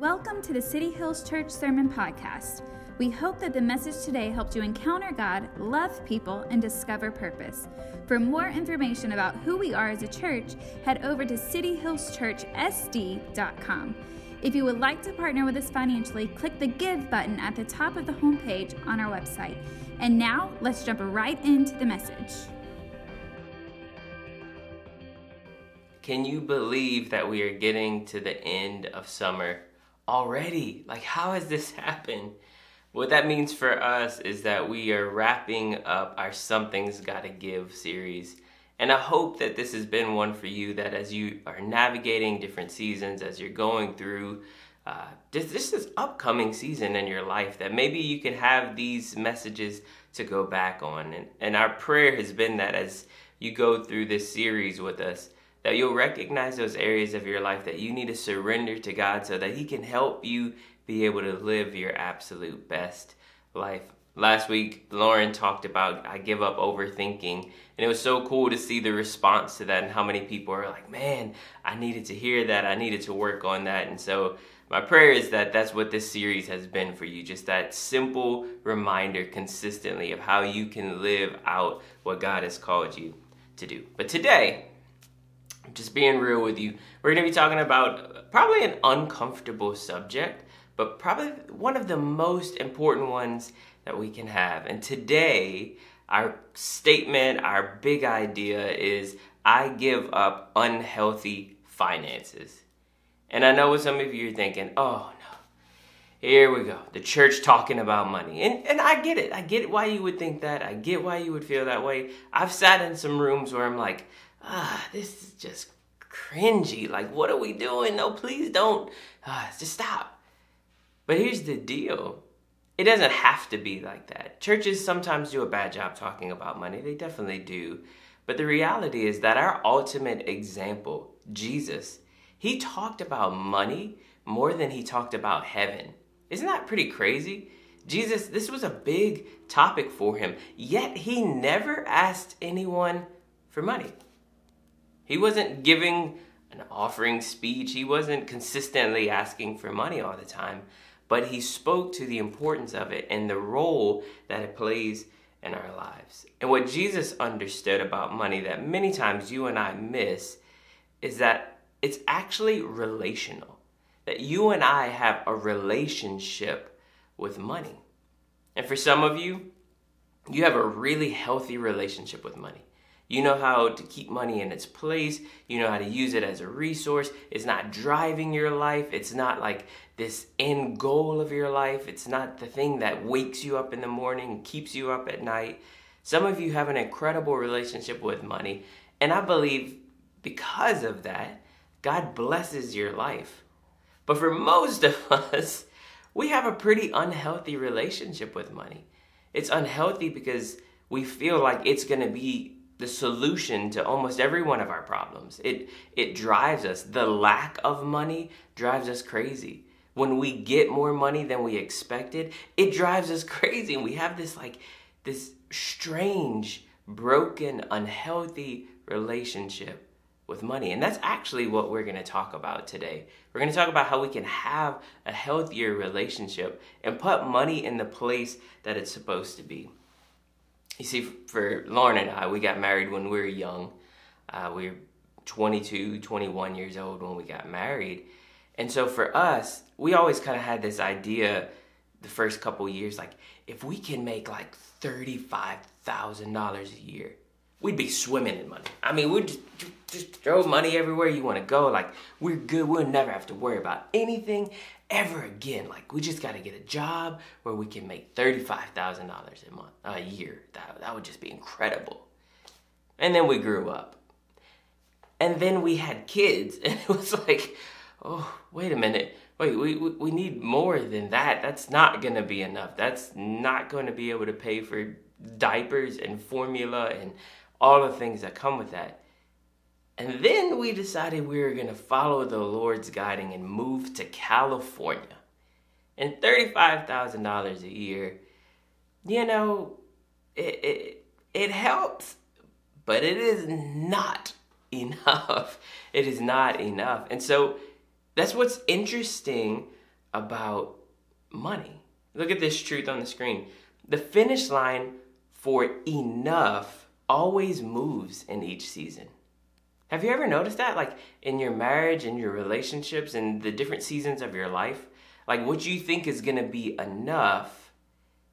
Welcome to the City Hills Church Sermon Podcast. We hope that the message today helped you encounter God, love people, and discover purpose. For more information about who we are as a church, head over to cityhillschurchsd.com. If you would like to partner with us financially, click the Give button at the top of the homepage on our website. And now, let's jump right into the message. Can you believe that we are getting to the end of summer already? Like, how has this happened? What that means for us is that we are wrapping up our Something's Gotta Give series. And I hope that this has been one for you that as you are navigating different seasons, as you're going through uh, this, this is upcoming season in your life, that maybe you can have these messages to go back on. And, and our prayer has been that as you go through this series with us, that you'll recognize those areas of your life that you need to surrender to God so that He can help you be able to live your absolute best life. Last week, Lauren talked about I give up overthinking, and it was so cool to see the response to that and how many people are like, man, I needed to hear that, I needed to work on that. And so, my prayer is that that's what this series has been for you just that simple reminder consistently of how you can live out what God has called you to do. But today, just being real with you, we're going to be talking about uh, probably an uncomfortable subject, but probably one of the most important ones that we can have. And today, our statement, our big idea is I give up unhealthy finances. And I know what some of you are thinking, oh no, here we go. The church talking about money. And, and I get it. I get why you would think that. I get why you would feel that way. I've sat in some rooms where I'm like, ah, this is just cringy. Like, what are we doing? No, please don't. Ah, just stop. But here's the deal it doesn't have to be like that. Churches sometimes do a bad job talking about money, they definitely do. But the reality is that our ultimate example, Jesus, he talked about money more than he talked about heaven. Isn't that pretty crazy? Jesus, this was a big topic for him, yet he never asked anyone for money. He wasn't giving an offering speech, he wasn't consistently asking for money all the time, but he spoke to the importance of it and the role that it plays in our lives. And what Jesus understood about money that many times you and I miss is that it's actually relational. That you and I have a relationship with money. And for some of you, you have a really healthy relationship with money. You know how to keep money in its place. You know how to use it as a resource. It's not driving your life. It's not like this end goal of your life. It's not the thing that wakes you up in the morning keeps you up at night. Some of you have an incredible relationship with money. And I believe because of that, God blesses your life. But for most of us, we have a pretty unhealthy relationship with money. It's unhealthy because we feel like it's going to be the solution to almost every one of our problems. It it drives us. The lack of money drives us crazy. When we get more money than we expected, it drives us crazy. And we have this like this strange, broken, unhealthy relationship with money. And that's actually what we're going to talk about today. We're going to talk about how we can have a healthier relationship and put money in the place that it's supposed to be you see, for Lauren and I, we got married when we were young. Uh, we were 22, 21 years old when we got married. And so for us, we always kind of had this idea the first couple years like, if we can make like $35,000 a year, we'd be swimming in money. I mean, we'd just, just throw money everywhere you want to go. Like, we're good. We'll never have to worry about anything ever again. Like we just got to get a job where we can make thirty-five thousand dollars a month, a year. That that would just be incredible. And then we grew up, and then we had kids, and it was like, oh, wait a minute. Wait, we, we need more than that. That's not gonna be enough. That's not gonna be able to pay for diapers and formula and all the things that come with that. And then we decided we were going to follow the Lord's guiding and move to California. And $35,000 a year, you know, it, it, it helps, but it is not enough. It is not enough. And so that's what's interesting about money. Look at this truth on the screen. The finish line for enough always moves in each season. Have you ever noticed that? Like in your marriage and your relationships and the different seasons of your life? Like what you think is to be enough,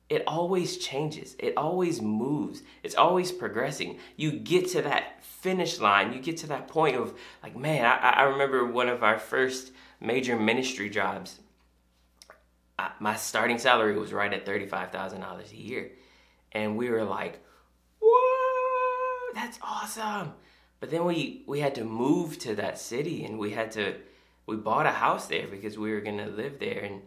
it always changes. It always moves. It's always progressing. You get to that finish line. You get to that point of like, man, I, I remember one of our first major ministry jobs. I, my starting salary was right at $35,000 a year. And we were like, whoa, that's awesome but then we we had to move to that city and we had to we bought a house there because we were gonna live there. And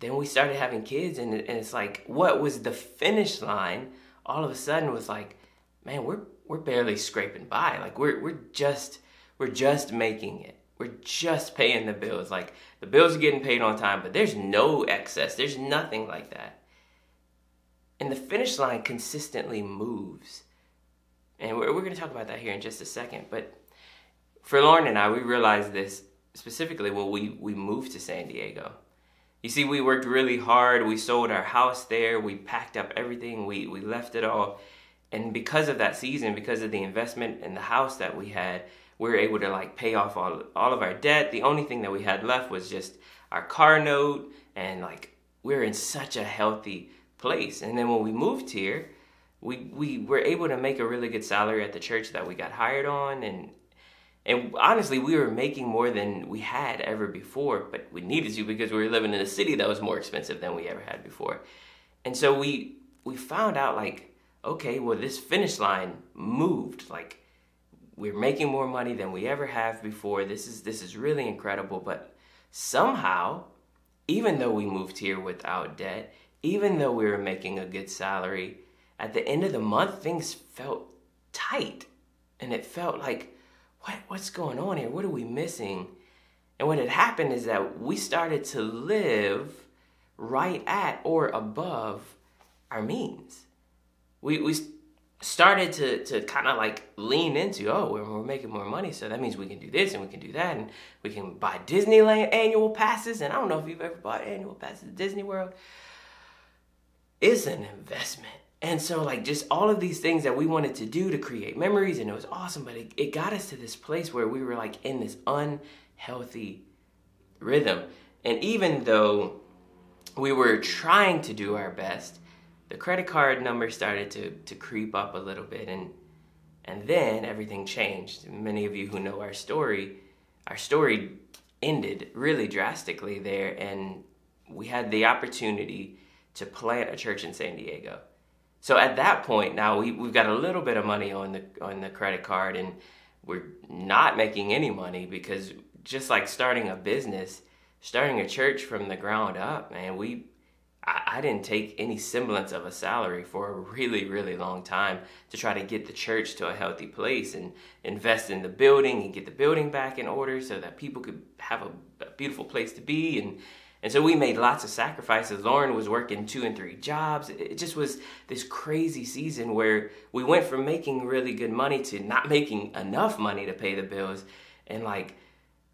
then we started having kids and, and it's like what was the finish line all of a sudden was like man we're we're barely scraping by. Like we're we're just we're just making it. We're just paying the bills. Like the bills are getting paid on time but there's no excess. There's nothing like that. And the finish line consistently moves and we're, we're going to talk about that here in just a second. But for Lauren and I, we realized this specifically when we, we moved to San Diego. You see, we worked really hard. We sold our house there. We packed up everything. We, we left it all. And because of that season, because of the investment in the house that we had, we were able to like pay off all, all of our debt. The only thing that we had left was just our car note. And like, we we're in such a healthy place. And then when we moved here, we we were able to make a really good salary at the church that we got hired on and and honestly we were making more than we had ever before but we needed to because we were living in a city that was more expensive than we ever had before. And so we we found out like okay well this finish line moved. Like we're making more money than we ever have before. This is this is really incredible. But somehow even though we moved here without debt even though we were making a good salary at the end of the month, things felt tight. And it felt like, what, what's going on here? What are we missing? And what had happened is that we started to live right at or above our means. We, we started to, to kind of like lean into, oh, we're, we're making more money, so that means we can do this and we can do that, and we can buy Disneyland annual passes. And I don't know if you've ever bought annual passes at Disney World. It's an investment. And so, like, just all of these things that we wanted to do to create memories, and it was awesome, but it, it got us to this place where we were like in this unhealthy rhythm. And even though we were trying to do our best, the credit card number started to, to creep up a little bit. And, and then everything changed. Many of you who know our story, our story ended really drastically there. And we had the opportunity to plant a church in San Diego so at that point, now we, we've got a little bit of money on the on the credit card, and we're not making any money because just like starting a business, starting a church from the ground up, man, we I, I didn't take any semblance of a salary for a really really long time to try to get the church to a healthy place and invest in the building and get the building back in order so that people could have a, a beautiful place to be and and so we made lots of sacrifices. Lauren was working two and three jobs. It just was this crazy season where we went from making really good money to not making enough money to pay the bills. And like,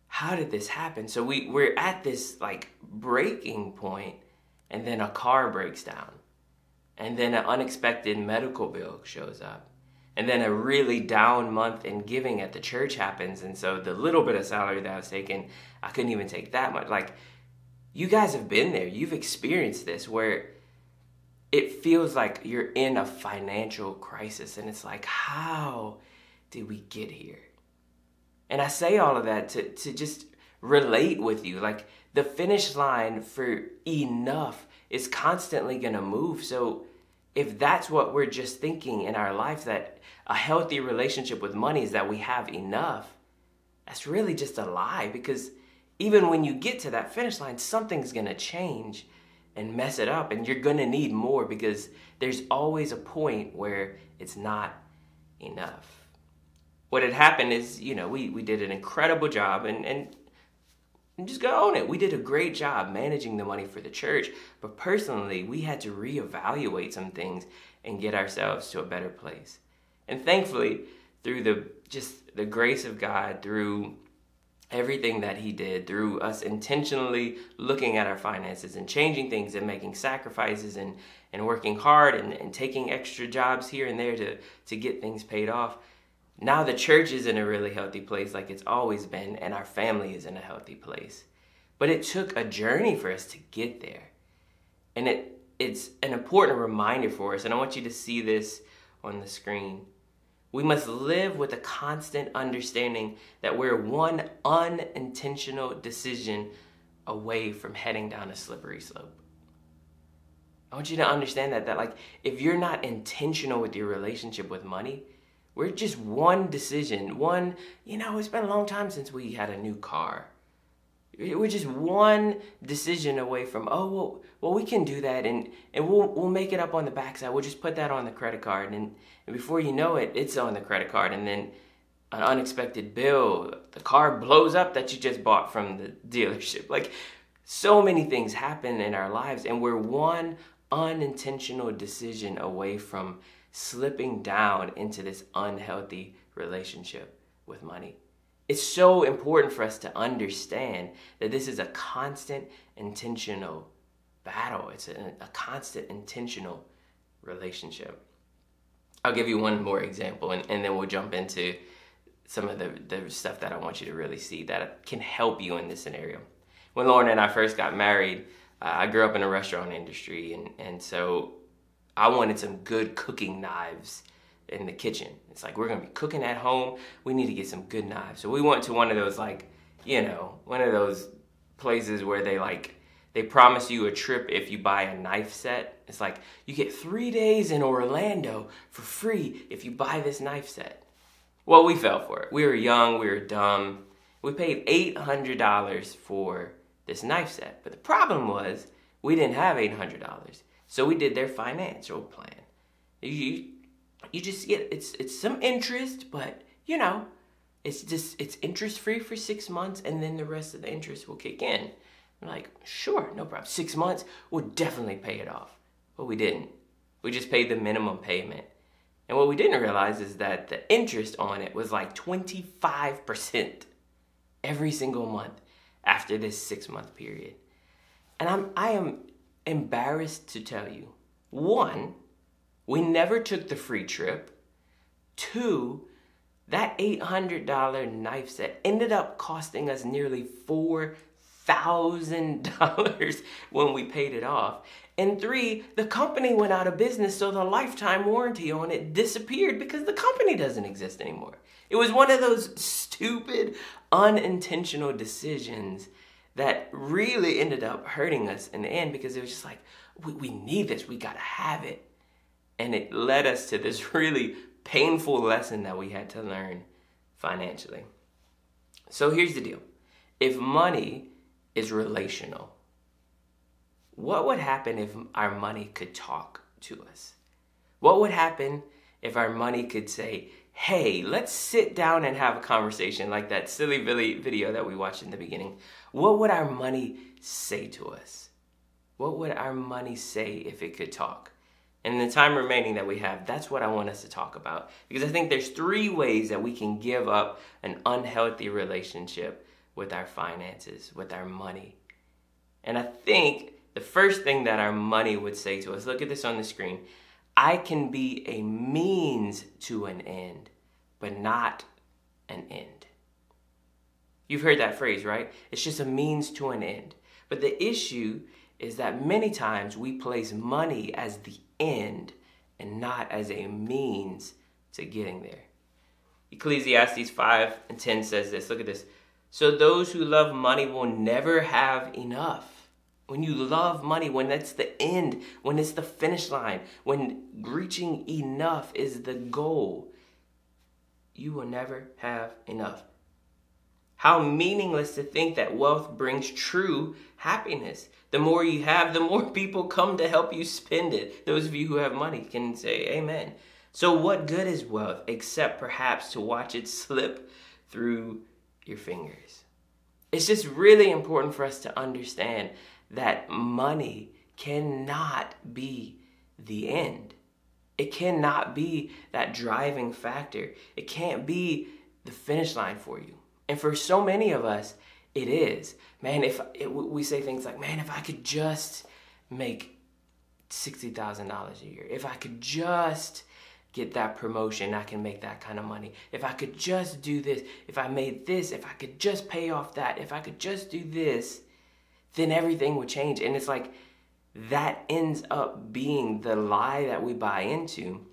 how did this happen? So we, we're at this like breaking point, and then a car breaks down. And then an unexpected medical bill shows up. And then a really down month in giving at the church happens. And so the little bit of salary that I was taking, I couldn't even take that much. Like, you guys have been there. You've experienced this where it feels like you're in a financial crisis and it's like, how did we get here? And I say all of that to, to just relate with you. Like the finish line for enough is constantly going to move. So if that's what we're just thinking in our life, that a healthy relationship with money is that we have enough, that's really just a lie because even when you get to that finish line, something's gonna change and mess it up, and you're gonna need more because there's always a point where it's not enough. What had happened is, you know, we, we did an incredible job and, and and just go own it. We did a great job managing the money for the church, but personally, we had to reevaluate some things and get ourselves to a better place. And thankfully, through the just the grace of God, through everything that he did through us intentionally looking at our finances and changing things and making sacrifices and, and working hard and, and taking extra jobs here and there to, to get things paid off. Now the church is in a really healthy place like it's always been, and our family is in a healthy place. But it took a journey for us to get there. And it it's an important reminder for us, and I want you to see this on the screen. We must live with a constant understanding that we're one unintentional decision away from heading down a slippery slope. I want you to understand that that like if you're not intentional with your relationship with money, we're just one decision, one, you know, it's been a long time since we had a new car. We're just one decision away from, oh well, well we can do that and, and we'll we'll make it up on the backside. We'll just put that on the credit card and, and before you know it, it's on the credit card and then an unexpected bill, the car blows up that you just bought from the dealership. Like so many things happen in our lives and we're one unintentional decision away from slipping down into this unhealthy relationship with money. It's so important for us to understand that this is a constant, intentional battle. It's a, a constant, intentional relationship. I'll give you one more example and, and then we'll jump into some of the, the stuff that I want you to really see that can help you in this scenario. When Lauren and I first got married, uh, I grew up in the restaurant industry, and, and so I wanted some good cooking knives in the kitchen. It's like we're gonna be cooking at home. We need to get some good knives. So we went to one of those like, you know, one of those places where they like they promise you a trip if you buy a knife set. It's like you get three days in Orlando for free if you buy this knife set. Well, we fell for it. We were young, we were dumb. We paid $800 for this knife set. But the problem was we didn't have $800. So we did their financial plan. You, you just get it's it's some interest, but you know, it's just it's interest free for six months, and then the rest of the interest will kick in. I'm like, sure, no problem. Six months, we'll definitely pay it off. But we didn't. We just paid the minimum payment. And what we didn't realize is that the interest on it was like 25% every single month after this six month period. And I'm, I am embarrassed to tell you one, we never took the free trip. Two, that $800 knife set ended up costing us nearly $4,000 when we paid it off. And three, the company went out of business, so the lifetime warranty on it disappeared because the company doesn't exist anymore. It was one of those stupid, unintentional decisions that really ended up hurting us in the end because it was just like, we, we need this, we gotta have it. And it led us to this really painful lesson that we had to learn financially. So here's the deal if money is relational, what would happen if our money could talk to us? What would happen if our money could say, hey, let's sit down and have a conversation like that silly video that we watched in the beginning, what would our money say to us? What would our money say if it could talk? And the time remaining that we have, that's what I want us to talk about. Because I think there's three ways that we can give up an unhealthy relationship with our finances, with our money. And I think the first thing that our money would say to us, look at this on the screen. I can be a means to an end, but not an end. You've heard that phrase, right? It's just a means to an end. But the issue is that many times we place money as the end and not as a means to getting there. Ecclesiastes 5 and 10 says this. Look at this. So those who love money will never have enough when you love money, when that's the end, when it's the finish line, when reaching enough is the goal, you will never have enough. How meaningless to think that wealth brings true happiness. The more you have, the more people come to help you spend it. Those of you who have money can say amen. So, what good is wealth except perhaps to watch it slip through your fingers? It's just really important for us to understand that money cannot be the end. It cannot be that driving factor. It can't be the finish line for you. And for so many of us, it is. Man, if it, we say things like, man, if I could just make $60,000 a year, if I could just get that promotion, I can make that kind of money. If I could just do this, if I made this, if I could just pay off that, if I could just do this, then everything would change. And it's like that ends up being the lie that we buy into.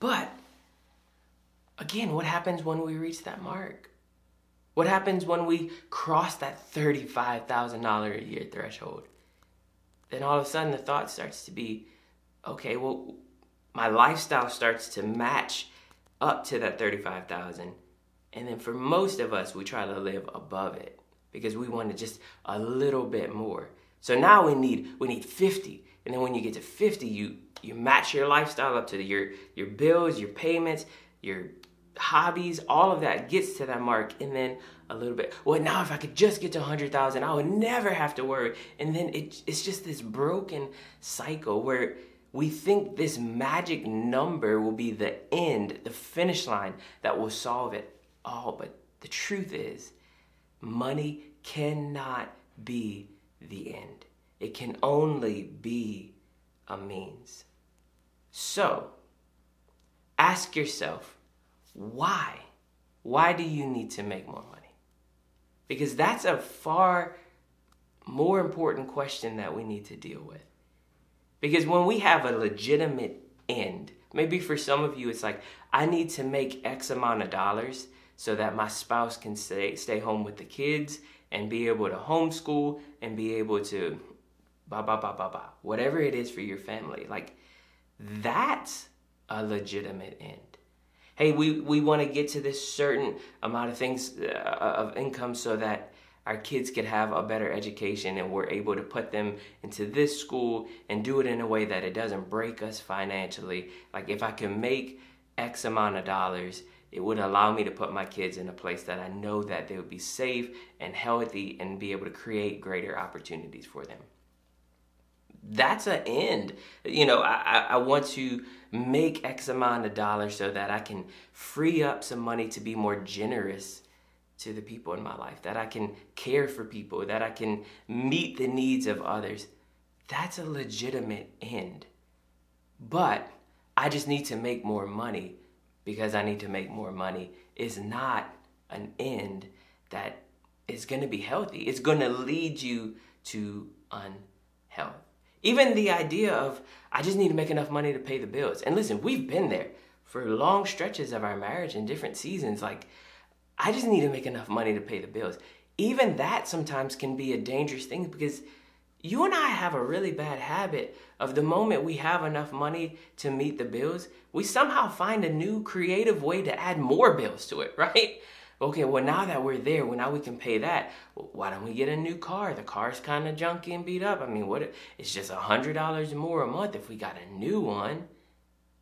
But again, what happens when we reach that mark? What happens when we cross that $35,000 a year threshold? Then all of a sudden the thought starts to be, okay, well, my lifestyle starts to match up to that 35,000. And then for most of us, we try to live above it because we want to just a little bit more. So now we need we need 50. And then when you get to 50, you you match your lifestyle up to your your bills, your payments, your hobbies, all of that gets to that mark and then a little bit. Well, now if I could just get to 100,000, I would never have to worry. And then it, it's just this broken cycle where we think this magic number will be the end, the finish line that will solve it all. But the truth is, money cannot be the end, it can only be a means. So, ask yourself, why? Why do you need to make more money? Because that's a far more important question that we need to deal with. Because when we have a legitimate end, maybe for some of you, it's like, I need to make X amount of dollars so that my spouse can stay, stay home with the kids and be able to homeschool and be able to ba ba ba ba ba whatever it is for your family like that's a legitimate end hey we, we want to get to this certain amount of things uh, of income so that our kids could have a better education and we're able to put them into this school and do it in a way that it doesn't break us financially like if i can make x amount of dollars it would allow me to put my kids in a place that I know that they would be safe and healthy and be able to create greater opportunities for them. That's an end. You know, I, I want to make X amount of dollars so that I can free up some money to be more generous to the people in my life, that I can care for people, that I can meet the needs of others. That's a legitimate end. But I just need to make more money because I need to make more money is not an end that is going to be healthy. It's going to lead you to unhealth. Even the idea of, I just need to make enough money to pay the bills. And listen, we've been there for long stretches of our marriage in different seasons. Like, I just need to make enough money to pay the bills. Even that sometimes can be a dangerous thing because you and I have a really bad habit of the moment we have enough money to meet the bills, we somehow find a new creative way to add more bills to it, right? Okay, well, now that we're there, well, now we can pay that. Well, why don't we get a new car? The car's kind of junky and beat up. I mean, what? It's just a $100 more a month if we got a new one,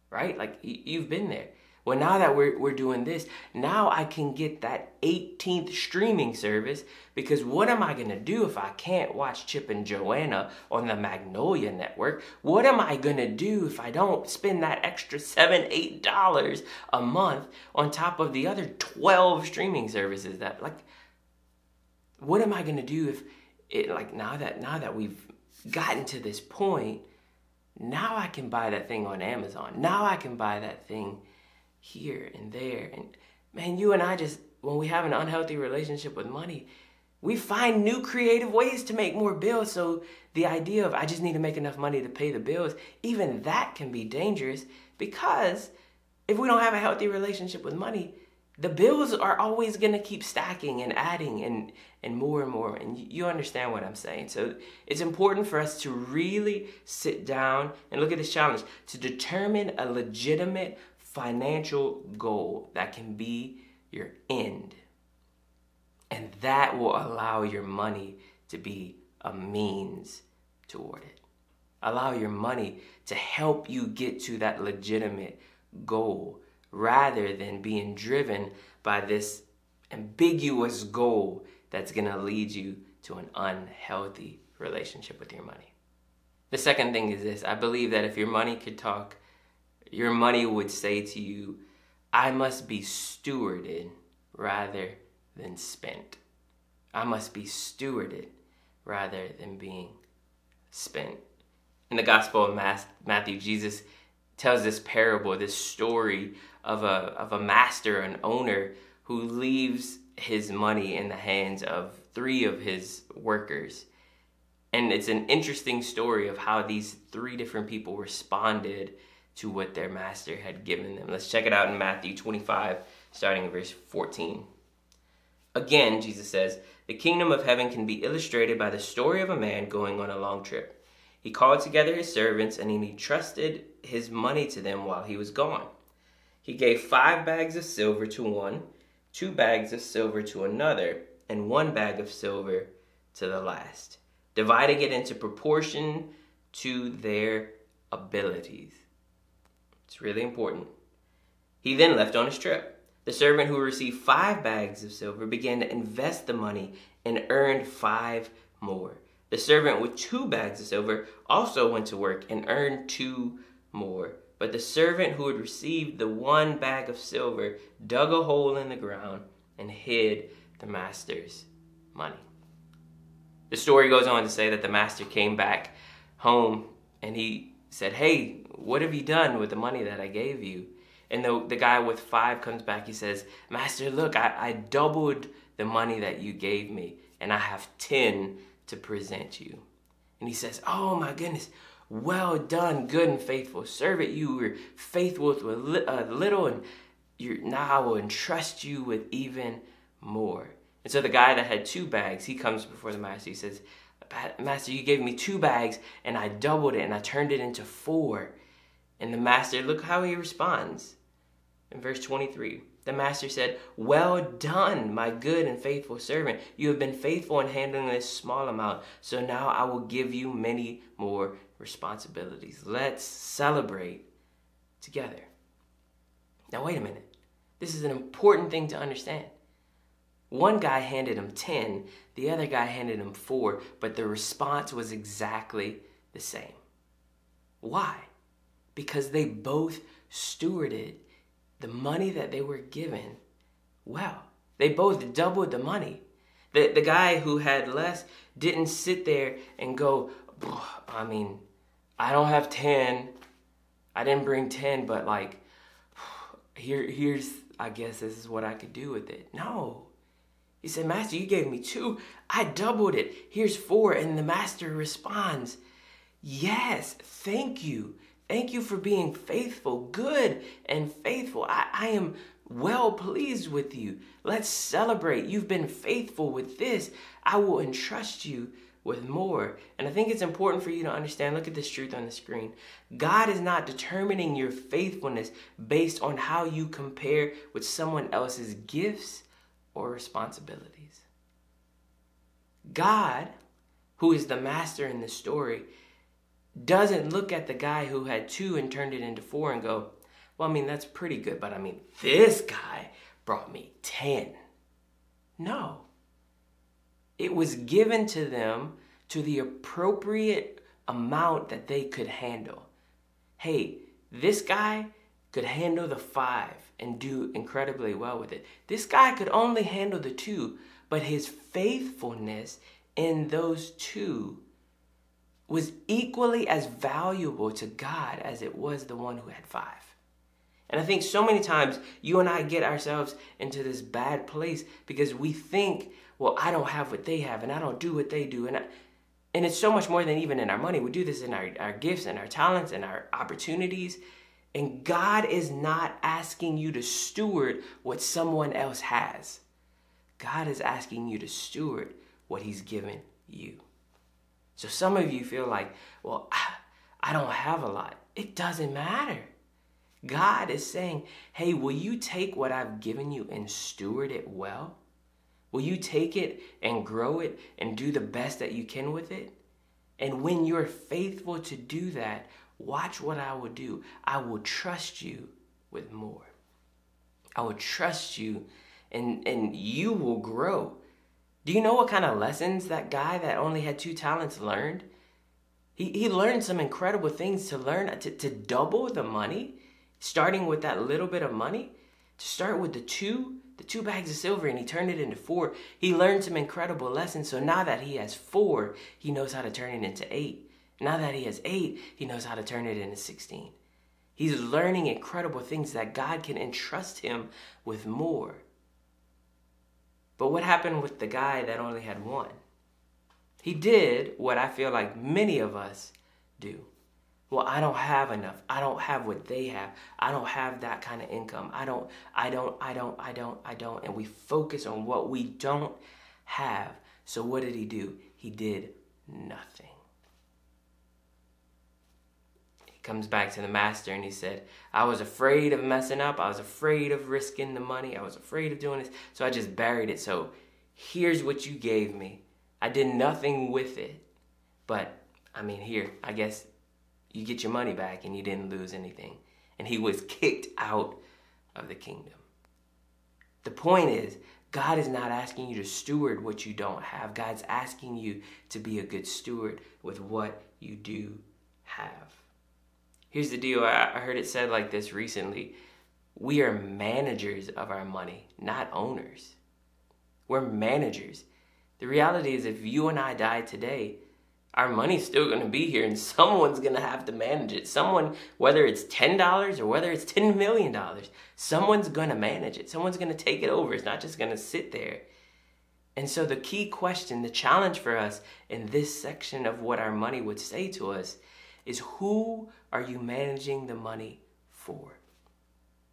right? Like, you've been there. Well, now that we're, we're doing this, now I can get that 18th streaming service because what am I going to do if I can't watch Chip and Joanna on the Magnolia Network? What am I going to do if I don't spend that extra seven, eight dollars a month on top of the other 12 streaming services that like, what am I going to do if it like now that, now that we've gotten to this point, now I can buy that thing on Amazon. Now I can buy that thing here and there. And man, you and I just, when we have an unhealthy relationship with money, we find new creative ways to make more bills. So the idea of I just need to make enough money to pay the bills, even that can be dangerous because if we don't have a healthy relationship with money, the bills are always going to keep stacking and adding and and more and more and you understand what i'm saying so it's important for us to really sit down and look at this challenge to determine a legitimate financial goal that can be your end. And that will allow your money to be a means toward it. Allow your money to help you get to that legitimate goal rather than being driven by this ambiguous goal that's going to lead you to an unhealthy relationship with your money. The second thing is this I believe that if your money could talk, your money would say to you, I must be stewarded rather than spent. I must be stewarded rather than being spent. In the Gospel of Matthew, Jesus tells this parable, this story of a, of a master, an owner, who leaves his money in the hands of three of his workers. And it's an interesting story of how these three different people responded to what their master had given them. Let's check it out in Matthew 25, starting in verse 14. Again, Jesus says, the kingdom of heaven can be illustrated by the story of a man going on a long trip. He called together his servants and he entrusted his money to them while he was gone. He gave five bags of silver to one, two bags of silver to another, and one bag of silver to the last, dividing it into proportion to their abilities. It's really important. He then left on his trip. The servant who received five bags of silver began to invest the money and earned five more. The servant with two bags of silver also went to work and earned two more. But the servant who had received the one bag of silver dug a hole in the ground and hid the master's money. The story goes on to say that the master came back home and he said, Hey, what have you done with the money that I gave you? And the, the guy with five comes back. He says, Master, look, I, I doubled the money that you gave me, and I have 10 to present you. And he says, Oh my goodness, well done, good and faithful servant. You were faithful with a little, and you now I will entrust you with even more. And so the guy that had two bags, he comes before the master. He says, Master, you gave me two bags, and I doubled it, and I turned it into four. And the master, look how he responds. In verse 23, the master said, Well done, my good and faithful servant. You have been faithful in handling this small amount, so now I will give you many more responsibilities. Let's celebrate together. Now, wait a minute. This is an important thing to understand. One guy handed him 10, the other guy handed him 4, but the response was exactly the same. Why? Because they both stewarded the money that they were given well. They both doubled the money. The, the guy who had less didn't sit there and go, I mean, I don't have 10. I didn't bring 10, but like, here, here's, I guess this is what I could do with it. No. He said, Master, you gave me two. I doubled it. Here's four. And the master responds, Yes, thank you. Thank you for being faithful, good and faithful. I, I am well pleased with you. Let's celebrate. You've been faithful with this. I will entrust you with more. And I think it's important for you to understand look at this truth on the screen. God is not determining your faithfulness based on how you compare with someone else's gifts or responsibilities. God, who is the master in the story, doesn't look at the guy who had two and turned it into four and go, well, I mean, that's pretty good, but I mean, this guy brought me 10. No. It was given to them to the appropriate amount that they could handle. Hey, this guy could handle the five and do incredibly well with it. This guy could only handle the two, but his faithfulness in those two was equally as valuable to God as it was the one who had five. And I think so many times you and I get ourselves into this bad place because we think, well, I don't have what they have and I don't do what they do. And, I, and it's so much more than even in our money. We do this in our, our gifts and our talents and our opportunities. And God is not asking you to steward what someone else has. God is asking you to steward what He's given you. So some of you feel like, well, I don't have a lot. It doesn't matter. God is saying, hey, will you take what I've given you and steward it well? Will you take it and grow it and do the best that you can with it? And when you're faithful to do that, watch what I will do. I will trust you with more. I will trust you and, and you will grow. Do you know what kind of lessons that guy that only had two talents learned? He, he learned some incredible things to learn to, to double the money, starting with that little bit of money, to start with the two the two bags of silver and he turned it into four. He learned some incredible lessons. So now that he has four, he knows how to turn it into eight. Now that he has eight, he knows how to turn it into 16. He's learning incredible things that God can entrust him with more. But what happened with the guy that only had one? He did what I feel like many of us do. Well, I don't have enough. I don't have what they have. I don't have that kind of income. I don't, I don't, I don't, I don't, I don't. And we focus on what we don't have. So what did he do? He did nothing. He comes back to the master and he said, I was afraid of messing up. I was afraid of risking the money. I was afraid of doing this. So I just buried it. So here's what you gave me. I did nothing with it. But I mean, here, I guess you get your money back and you didn't lose anything. And he was kicked out of the kingdom. The point is, God is not asking you to steward what you don't have. God's asking you to be a good steward with what you do have. Here's the deal I heard it said like this recently we are managers of our money, not owners. We're managers. The reality is, if you and I die today, our money's still going to be here and someone's going to have to manage it. Someone, whether it's $10 or whether it's $10 million, someone's going to manage it. Someone's going to take it over. It's not just going to sit there. And so, the key question, the challenge for us in this section of what our money would say to us is who are you managing the money for?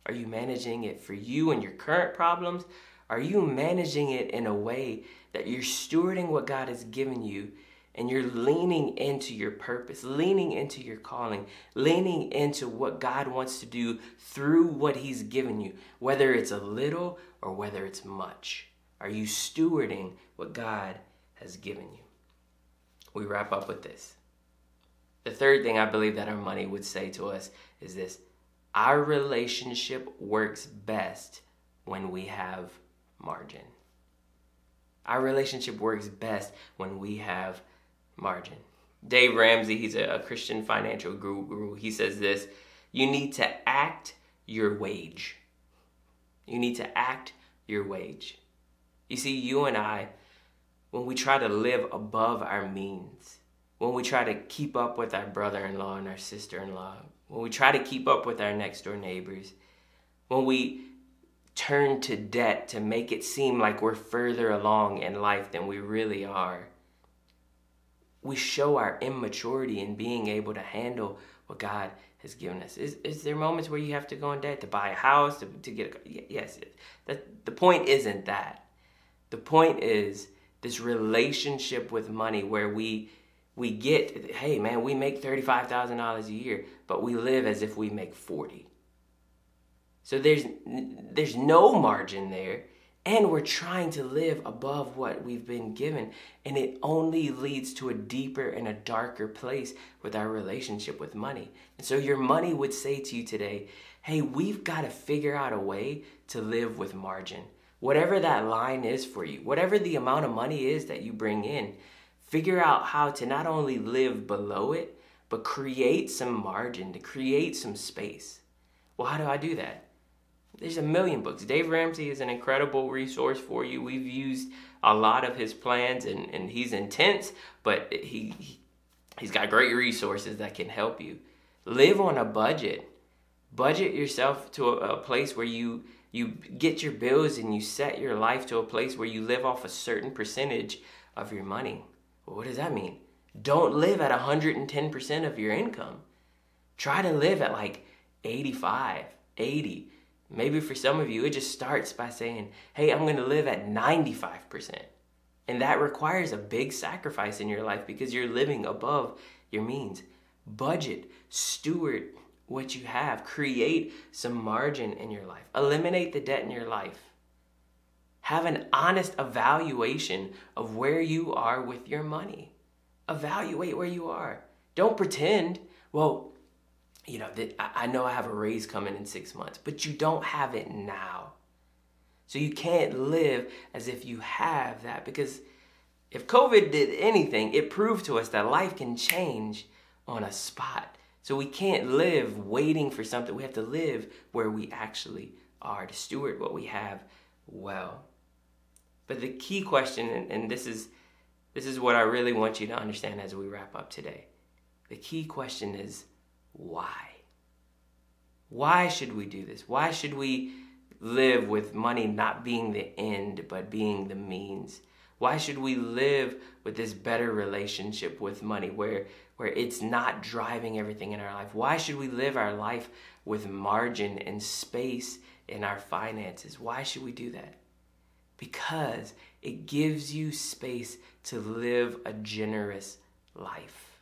Are you managing it for you and your current problems? Are you managing it in a way that you're stewarding what God has given you and you're leaning into your purpose, leaning into your calling, leaning into what God wants to do through what He's given you, whether it's a little or whether it's much. Are you stewarding what God has given you? We wrap up with this. The third thing I believe that our money would say to us is this our relationship works best when we have margin. Our relationship works best when we have margin. Dave Ramsey, he's a, Christian financial guru. He says this You need to act your wage. You need to act your wage. You see, you and I, when we try to live above our means, when we try to keep up with our brother in law and our sister in law, when we try to keep up with our next door neighbors, when we turn to debt to make it seem like we're further along in life than we really are, we show our immaturity in being able to handle what God has given us. Is, is there moments where you have to go in debt to buy a house, to, to get a, yes, that, the point isn't that. The point is this relationship with money where we we get hey man we make $35000 a year but we live as if we make 40 so there's there's no margin there and we're trying to live above what we've been given and it only leads to a deeper and a darker place with our relationship with money. And so your money would say to you today hey we've got to figure out a way to live with margin. Whatever that line is for you whatever the amount of money is that you bring in figure out how to not only live below it but create some margin to create some space well how do i do that there's a million books. Dave Ramsey is an incredible resource for you. We've used a lot of his plans, and, and he's intense, but he, he he's got great resources that can help you. Live on a budget. Budget yourself to a, a place where you you get your bills and you set your life to a place where you live off a certain percentage of your money. What does that mean? Don't live at 110% of your income. Try to live at like 85, 80. Maybe for some of you, it just starts by saying, hey, I'm going to live at 95%. And that requires a big sacrifice in your life because you're living above your means. Budget, steward what you have, create some margin in your life, eliminate the debt in your life. Have an honest evaluation of where you are with your money. Evaluate where you are. Don't pretend, well, you know, that I know I have a raise coming in six months, but you don't have it now. So you can't live as if you have that because if COVID did anything, it proved to us that life can change on a spot. So we can't live waiting for something. We have to live where we actually are to steward what we have well. But the key question, and, and this is this is what I really want you to understand as we wrap up today. The key question is why? Why should we do this? Why should we live with money not being the end, but being the means? Why should we live with this better relationship with money where, where it's not driving everything in our life? Why should we live our life with margin and space in our finances? Why should we do that? Because it gives you space to live a generous life.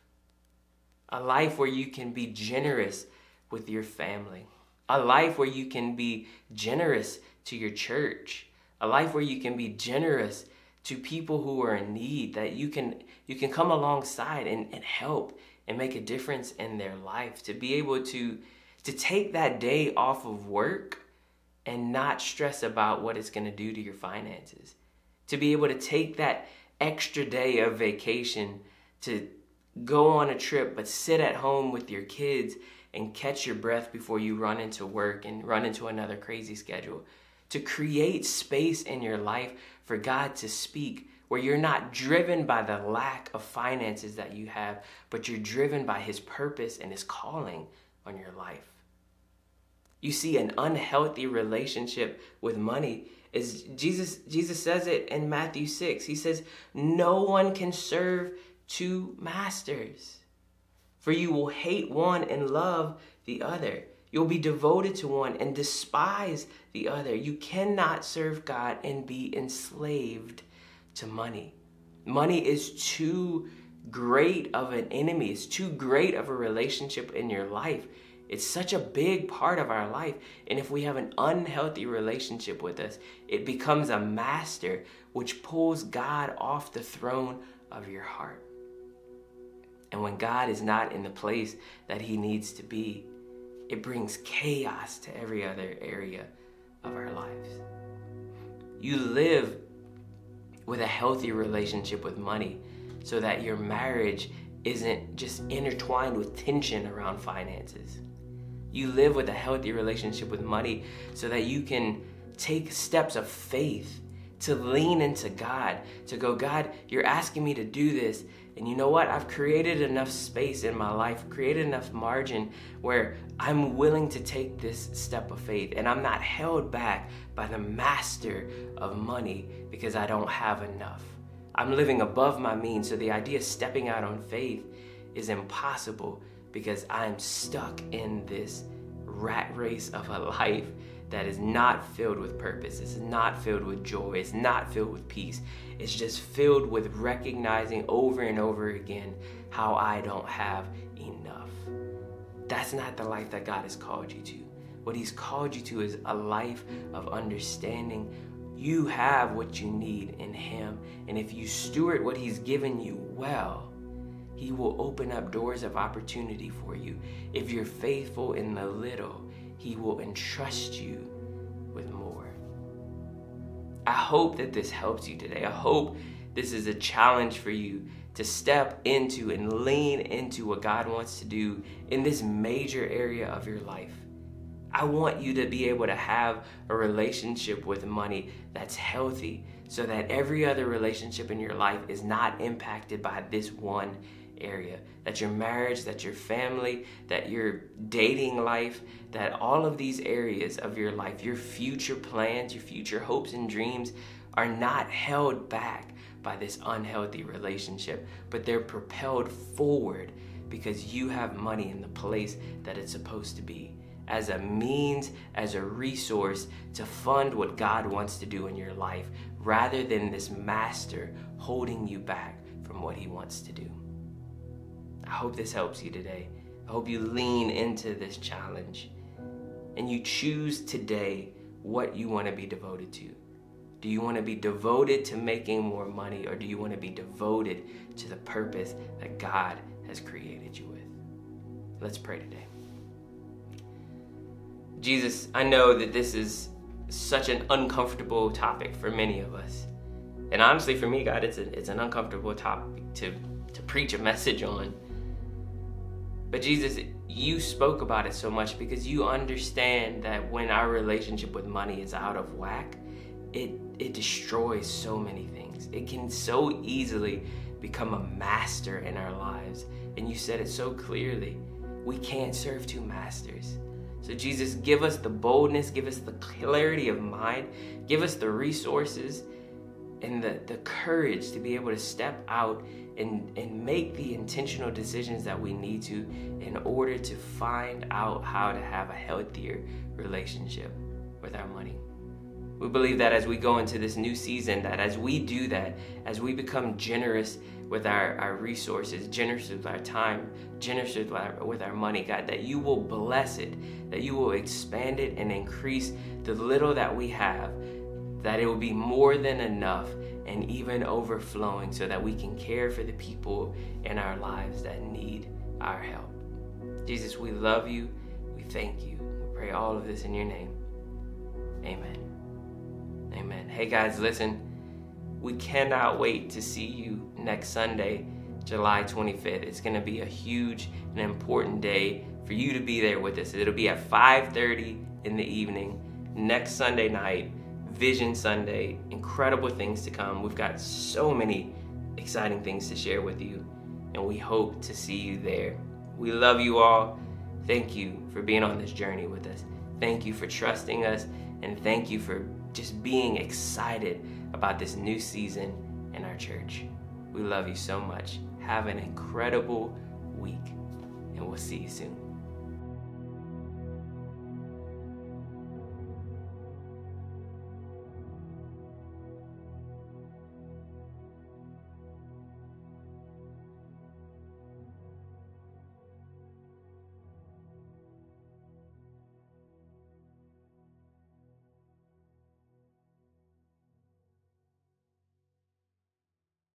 A life where you can be generous with your family. A life where you can be generous to your church. A life where you can be generous to people who are in need that you can you can come alongside and, and help and make a difference in their life to be able to to take that day off of work and not stress about what it's going to do to your finances to be able to take that extra day of vacation to go on a trip but sit at home with your kids and catch your breath before you run into work and run into another crazy schedule. To create space in your life for God to speak where you're not driven by the lack of finances that you have, but you're driven by His purpose and His calling on your life. You see, an unhealthy relationship with money is Jesus Jesus says it in Matthew 6. He says, "No one can serve two masters." For you will hate one and love the other. You'll be devoted to one and despise the other. You cannot serve God and be enslaved to money. Money is too great of an enemy, it's too great of a relationship in your life. It's such a big part of our life. And if we have an unhealthy relationship with us, it becomes a master which pulls God off the throne of your heart. And when God is not in the place that he needs to be, it brings chaos to every other area of our lives. You live with a healthy relationship with money so that your marriage isn't just intertwined with tension around finances. You live with a healthy relationship with money so that you can take steps of faith to lean into God, to go, God, you're asking me to do this, and you know what? I've created enough space in my life, created enough margin where I'm willing to take this step of faith. And I'm not held back by the master of money because I don't have enough. I'm living above my means. So the idea of stepping out on faith is impossible because I'm stuck in this rat race of a life that is not filled with purpose. It's not filled with joy. It's not filled with peace. It's just filled with recognizing over and over again how I don't have enough. That's not the life that God has called you to. What He's called you to is a life of understanding. You have what you need in Him. And if you steward what He's given you well, He will open up doors of opportunity for you. If you're faithful in the little, he will entrust you with more. I hope that this helps you today. I hope this is a challenge for you to step into and lean into what God wants to do in this major area of your life. I want you to be able to have a relationship with money that's healthy so that every other relationship in your life is not impacted by this one area, that your marriage, that your family, that your dating life, that all of these areas of your life, your future plans, your future hopes and dreams are not held back by this unhealthy relationship, but they're propelled forward because you have money in the place that it's supposed to be as a means, as a resource to fund what God wants to do in your life rather than this master holding you back from what he wants to do. I hope this helps you today. I hope you lean into this challenge and you choose today what you want to be devoted to. Do you want to be devoted to making more money or do you want to be devoted to the purpose that God has created you with? Let's pray today. Jesus, I know that this is such an uncomfortable topic for many of us. And honestly, for me, God, it's, a, it's an uncomfortable topic to, to preach a message on. But Jesus, you spoke about it so much because you understand that when our relationship with money is out of whack, it it destroys so many things. It can so easily become a master in our lives. And you said it so clearly. We can't serve two masters. So, Jesus, give us the boldness, give us the clarity of mind, give us the resources and the, the courage to be able to step out and, and make the intentional decisions that we need to in order to find out how to have a healthier relationship with our money. We believe that as we go into this new season, that as we do that, as we become generous with our, our resources, generous with our time, generous with our, with our money, God, that you will bless it, that you will expand it and increase the little that we have, that it will be more than enough and even overflowing so that we can care for the people in our lives that need our help. Jesus, we love you. We thank you. We pray all of this in your name. Amen. Amen. Hey guys, listen. We cannot wait to see you next Sunday, July 25th. It's going to be a huge and important day for you to be there with us. It'll be at 5:30 in the evening next Sunday night, Vision Sunday. Incredible things to come. We've got so many exciting things to share with you, and we hope to see you there. We love you all. Thank you for being on this journey with us. Thank you for trusting us, and thank you for just being excited about this new season in our church. We love you so much. Have an incredible week, and we'll see you soon.